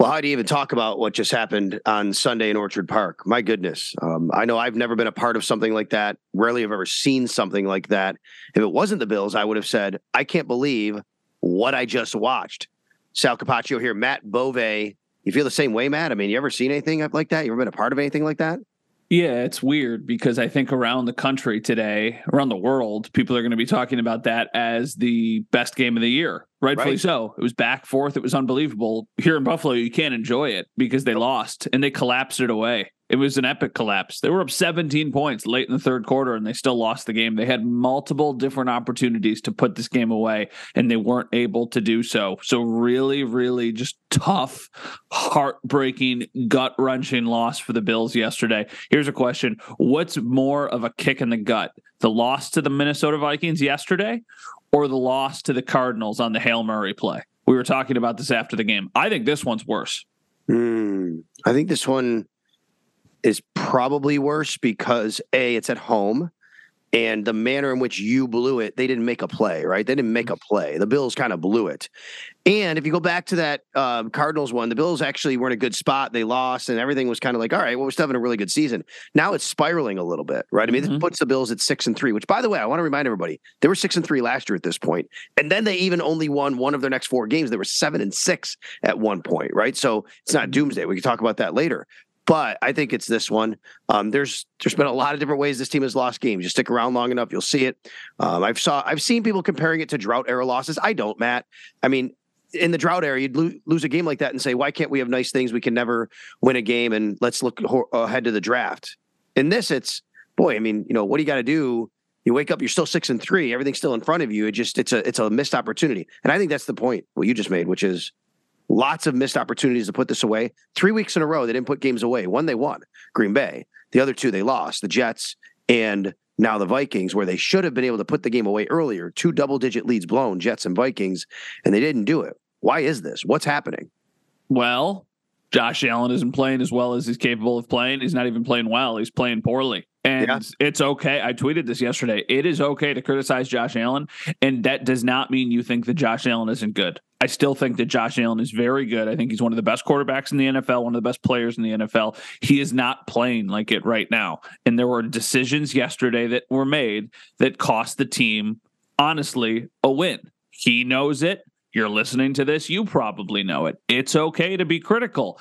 Well, how do you even talk about what just happened on Sunday in Orchard Park? My goodness. Um, I know I've never been a part of something like that. Rarely have ever seen something like that. If it wasn't the Bills, I would have said, I can't believe what I just watched. Sal Capaccio here, Matt Bove. You feel the same way, Matt? I mean, you ever seen anything like that? You ever been a part of anything like that? Yeah, it's weird because I think around the country today, around the world, people are going to be talking about that as the best game of the year. Rightfully right. so. It was back forth. It was unbelievable. Here in Buffalo, you can't enjoy it because they lost and they collapsed it away. It was an epic collapse. They were up 17 points late in the third quarter and they still lost the game. They had multiple different opportunities to put this game away and they weren't able to do so. So, really, really just tough, heartbreaking, gut wrenching loss for the Bills yesterday. Here's a question What's more of a kick in the gut? The loss to the Minnesota Vikings yesterday or the loss to the Cardinals on the Hail Murray play? We were talking about this after the game. I think this one's worse. Mm, I think this one is probably worse because A, it's at home and the manner in which you blew it, they didn't make a play, right? They didn't make a play. The Bills kind of blew it. And if you go back to that um, Cardinals one, the Bills actually were in a good spot. They lost, and everything was kind of like, all right, well, we're still having a really good season. Now it's spiraling a little bit, right? I mean, mm-hmm. this puts the Bills at six and three. Which, by the way, I want to remind everybody, they were six and three last year at this point, and then they even only won one of their next four games. They were seven and six at one point, right? So it's not doomsday. We can talk about that later but I think it's this one. Um, there's there's been a lot of different ways this team has lost games. You stick around long enough, you'll see it. Um, I've saw I've seen people comparing it to drought era losses. I don't, Matt. I mean, in the drought era, you'd lo- lose a game like that and say, "Why can't we have nice things? We can never win a game, and let's look ho- ahead to the draft." In this, it's boy. I mean, you know, what do you got to do? You wake up, you're still six and three. Everything's still in front of you. It just it's a it's a missed opportunity, and I think that's the point what you just made, which is Lots of missed opportunities to put this away. Three weeks in a row, they didn't put games away. One they won, Green Bay. The other two they lost, the Jets and now the Vikings, where they should have been able to put the game away earlier. Two double digit leads blown, Jets and Vikings, and they didn't do it. Why is this? What's happening? Well, Josh Allen isn't playing as well as he's capable of playing. He's not even playing well. He's playing poorly. And yeah. it's okay. I tweeted this yesterday. It is okay to criticize Josh Allen. And that does not mean you think that Josh Allen isn't good. I still think that Josh Allen is very good. I think he's one of the best quarterbacks in the NFL, one of the best players in the NFL. He is not playing like it right now. And there were decisions yesterday that were made that cost the team, honestly, a win. He knows it. You're listening to this. You probably know it. It's okay to be critical.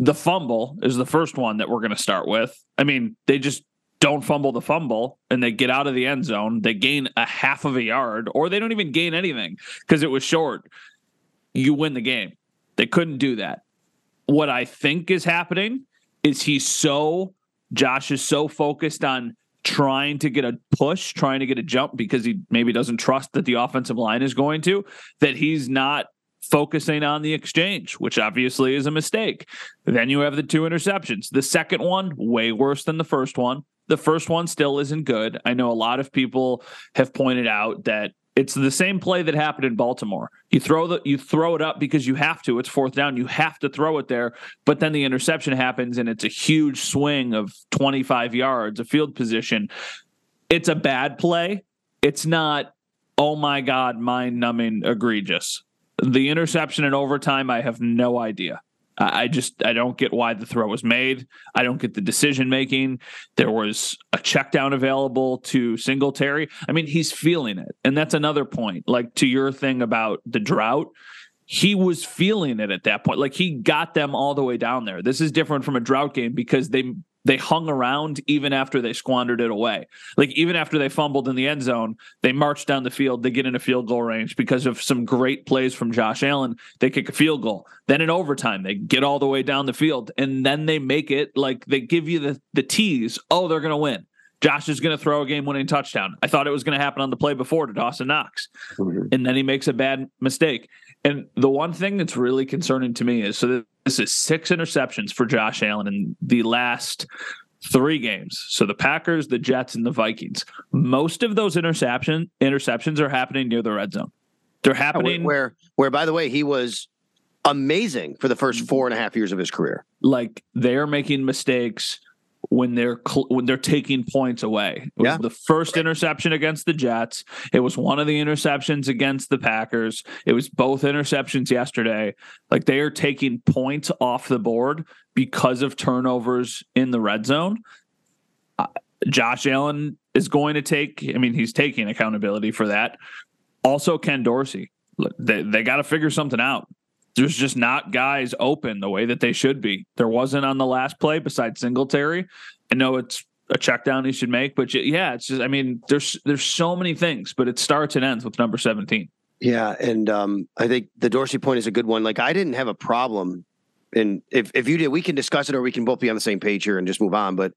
The fumble is the first one that we're going to start with. I mean, they just don't fumble the fumble and they get out of the end zone. They gain a half of a yard or they don't even gain anything because it was short you win the game. They couldn't do that. What I think is happening is he's so Josh is so focused on trying to get a push, trying to get a jump because he maybe doesn't trust that the offensive line is going to, that he's not focusing on the exchange, which obviously is a mistake. Then you have the two interceptions. The second one, way worse than the first one. The first one still isn't good. I know a lot of people have pointed out that It's the same play that happened in Baltimore. You throw the you throw it up because you have to. It's fourth down. You have to throw it there. But then the interception happens and it's a huge swing of 25 yards, a field position. It's a bad play. It's not, oh my God, mind numbing egregious. The interception in overtime, I have no idea. I just I don't get why the throw was made. I don't get the decision making. There was a check down available to Singletary. I mean, he's feeling it. And that's another point. Like to your thing about the drought, he was feeling it at that point. Like he got them all the way down there. This is different from a drought game because they they hung around even after they squandered it away. Like even after they fumbled in the end zone, they marched down the field. They get into field goal range because of some great plays from Josh Allen. They kick a field goal. Then in overtime, they get all the way down the field, and then they make it like they give you the the tease. Oh, they're going to win. Josh is going to throw a game winning touchdown. I thought it was going to happen on the play before to Dawson Knox. Mm-hmm. And then he makes a bad mistake. And the one thing that's really concerning to me is so this is six interceptions for Josh Allen in the last three games. So the Packers, the Jets, and the Vikings. Most of those interception interceptions are happening near the red zone. They're happening where where by the way, he was amazing for the first four and a half years of his career. Like they're making mistakes when they're cl- when they're taking points away. It was yeah. the first interception against the Jets. It was one of the interceptions against the Packers. It was both interceptions yesterday. Like they are taking points off the board because of turnovers in the red zone. Uh, Josh Allen is going to take I mean he's taking accountability for that. Also Ken Dorsey. They they got to figure something out there's just not guys open the way that they should be. There wasn't on the last play besides Singletary. I know it's a check down he should make, but yeah, it's just I mean, there's there's so many things, but it starts and ends with number 17. Yeah, and um, I think the Dorsey point is a good one. Like I didn't have a problem and if, if you did, we can discuss it or we can both be on the same page here and just move on. But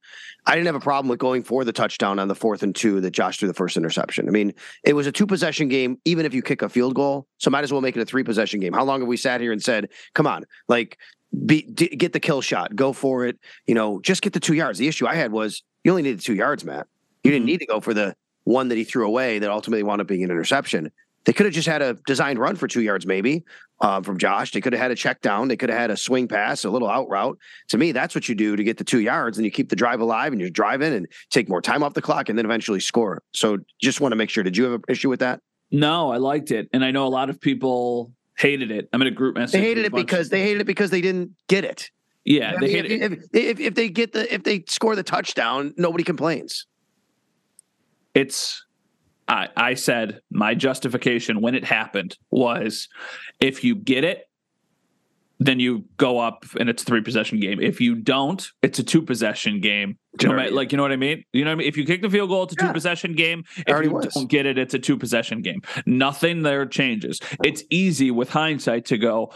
I didn't have a problem with going for the touchdown on the fourth and two that Josh threw the first interception. I mean, it was a two possession game, even if you kick a field goal. So might as well make it a three possession game. How long have we sat here and said, come on, like be, d- get the kill shot, go for it, you know, just get the two yards. The issue I had was you only needed two yards, Matt. You didn't mm-hmm. need to go for the one that he threw away that ultimately wound up being an interception. They could have just had a designed run for two yards, maybe um, from Josh. They could have had a check down. They could have had a swing pass, a little out route. To me, that's what you do to get the two yards, and you keep the drive alive, and you drive in and take more time off the clock, and then eventually score. So, just want to make sure. Did you have an issue with that? No, I liked it, and I know a lot of people hated it. I'm in a group message. They hated it because they hated it because they didn't get it. Yeah, I mean, if, if, if, if they get the if they score the touchdown, nobody complains. It's I, I said my justification when it happened was if you get it, then you go up and it's a three possession game. If you don't, it's a two possession game. like you know what I mean? You know what I mean? If you kick the field goal, it's a yeah. two possession game. If you was. don't get it, it's a two possession game. Nothing there changes. It's easy with hindsight to go,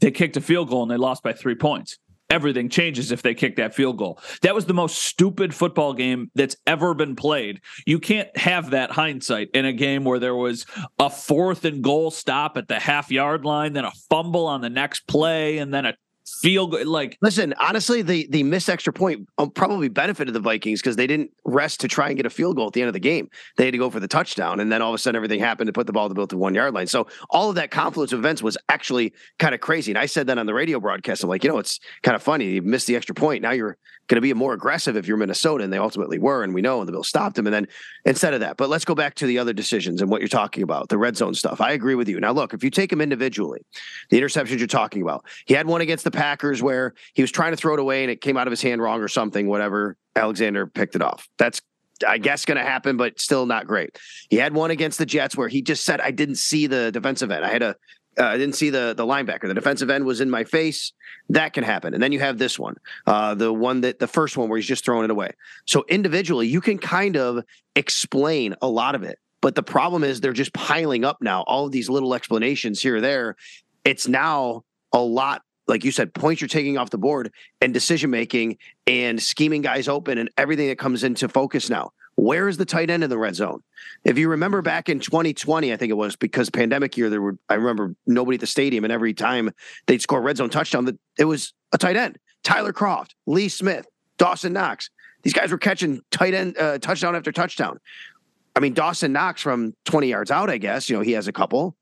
they kicked a field goal and they lost by three points everything changes if they kick that field goal. That was the most stupid football game that's ever been played. You can't have that hindsight in a game where there was a fourth and goal stop at the half yard line, then a fumble on the next play, and then a feel good. Like, listen, honestly, the the missed extra point um, probably benefited the Vikings because they didn't rest to try and get a field goal at the end of the game. They had to go for the touchdown, and then all of a sudden everything happened to put the ball to build to one yard line. So all of that confluence of events was actually kind of crazy. And I said that on the radio broadcast. I'm like, you know, it's kind of funny. You missed the extra point. Now you're going to be more aggressive if you're Minnesota, and they ultimately were, and we know, and the Bills stopped them. And then instead of that, but let's go back to the other decisions and what you're talking about, the red zone stuff. I agree with you. Now, look, if you take them individually, the interceptions you're talking about, he had one against the Packers where he was trying to throw it away and it came out of his hand wrong or something, whatever. Alexander picked it off. That's I guess going to happen, but still not great. He had one against the Jets where he just said, "I didn't see the defensive end. I had a uh, I didn't see the the linebacker. The defensive end was in my face. That can happen. And then you have this one, uh, the one that the first one where he's just throwing it away. So individually, you can kind of explain a lot of it. But the problem is they're just piling up now. All of these little explanations here or there. It's now a lot like you said, points you're taking off the board and decision making and scheming guys open and everything that comes into focus now. Where is the tight end in the red zone? If you remember back in 2020, I think it was because pandemic year, there were I remember nobody at the stadium, and every time they'd score a red zone touchdown, it was a tight end. Tyler Kroft, Lee Smith, Dawson Knox. These guys were catching tight end uh, touchdown after touchdown. I mean, Dawson Knox from 20 yards out, I guess, you know, he has a couple,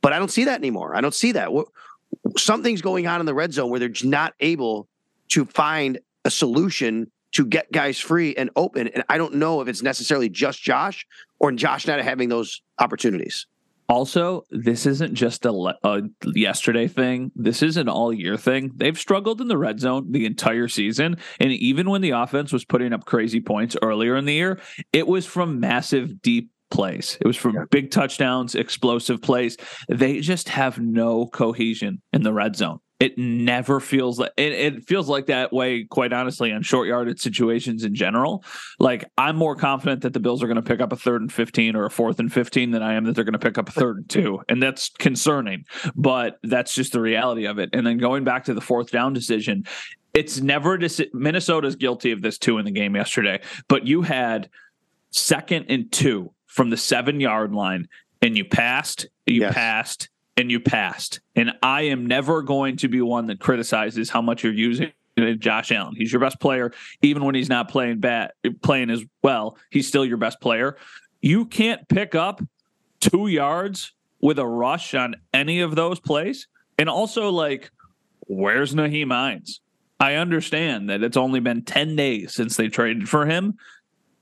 but I don't see that anymore. I don't see that. Something's going on in the red zone where they're not able to find a solution to get guys free and open. And I don't know if it's necessarily just Josh or Josh not having those opportunities. Also, this isn't just a, a, yesterday thing. This is an all year thing. They've struggled in the red zone the entire season. And even when the offense was putting up crazy points earlier in the year, it was from massive, deep plays. It was from yeah. big touchdowns, explosive plays. They just have no cohesion in the red zone. It never feels like it, it, feels like that way, quite honestly, on short yarded situations in general. Like I'm more confident that the Bills are going to pick up a third and 15 or a fourth and 15 than I am that they're going to pick up a third and two. And that's concerning, but that's just the reality of it. And then going back to the fourth down decision, it's never deci- Minnesota's guilty of this too in the game yesterday, but you had second and two from the seven yard line and you passed, you yes. passed, and you passed. And I am never going to be one that criticizes how much you're using Josh Allen. He's your best player, even when he's not playing bad, playing as well. He's still your best player. You can't pick up two yards with a rush on any of those plays. And also, like, where's Nyheim Hines? I understand that it's only been 10 days since they traded for him,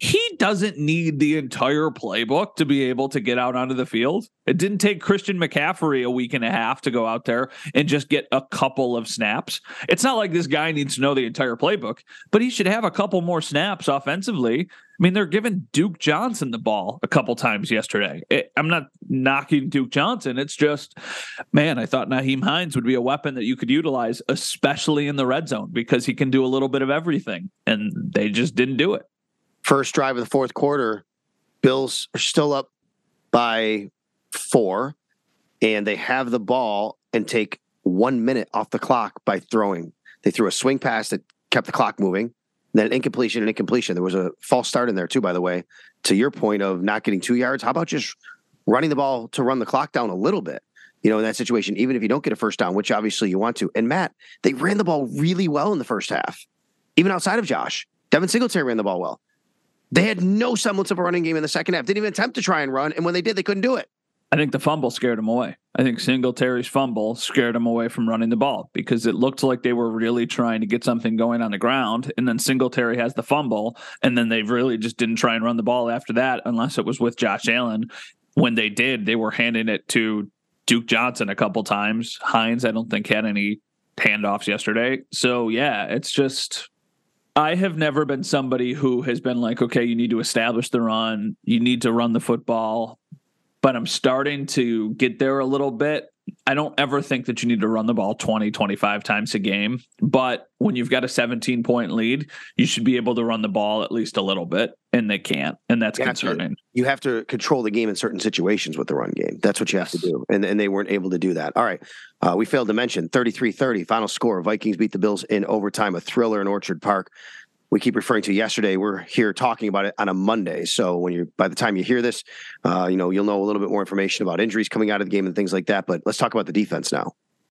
he doesn't need the entire playbook to be able to get out onto the field. It didn't take Christian McCaffrey a week and a half to go out there and just get a couple of snaps. It's not like this guy needs to know the entire playbook, but he should have a couple more snaps offensively. I mean, they're giving Duke Johnson the ball a couple times yesterday. It, I'm not knocking Duke Johnson. It's just, man, I thought Nyheim Hines would be a weapon that you could utilize, especially in the red zone, because he can do a little bit of everything. And they just didn't do it first drive of the fourth quarter, Bills are still up by four, and they have the ball and take one minute off the clock by throwing. They threw a swing pass that kept the clock moving. Then an incompletion and incompletion. There was a false start in there too, by the way. To your point of not getting two yards, how about just running the ball to run the clock down a little bit? You know, in that situation, even if you don't get a first down, which obviously you want to. And Matt, they ran the ball really well in the first half, even outside of Josh. Devin Singletary ran the ball well. They had no semblance of a running game in the second half. Didn't even attempt to try and run. And when they did, they couldn't do it. I think the fumble scared him away. I think Singletary's fumble scared him away from running the ball because it looked like they were really trying to get something going on the ground. And then Singletary has the fumble. And then they really just didn't try and run the ball after that, unless it was with Josh Allen. When they did, they were handing it to Duke Johnson a couple times. Hines, I don't think, had any handoffs yesterday. So, yeah, it's just I have never been somebody who has been like, okay, you need to establish the run, you need to run the football, but I'm starting to get there a little bit. I don't ever think that you need to run the ball 20, 25 times a game. But when you've got a 17 point lead, you should be able to run the ball at least a little bit. And they can't. And that's you concerning. To, you have to control the game in certain situations with the run game. That's what you have to do. And, and they weren't able to do that. All right. Uh, we failed to mention 33 30, final score. Vikings beat the Bills in overtime, a thriller in Orchard Park we keep referring to yesterday. We're here talking about it on a Monday. So when you by the time you hear this, uh, you know you'll know a little bit more information about injuries coming out of the game and things like that. But let's talk about the defense now.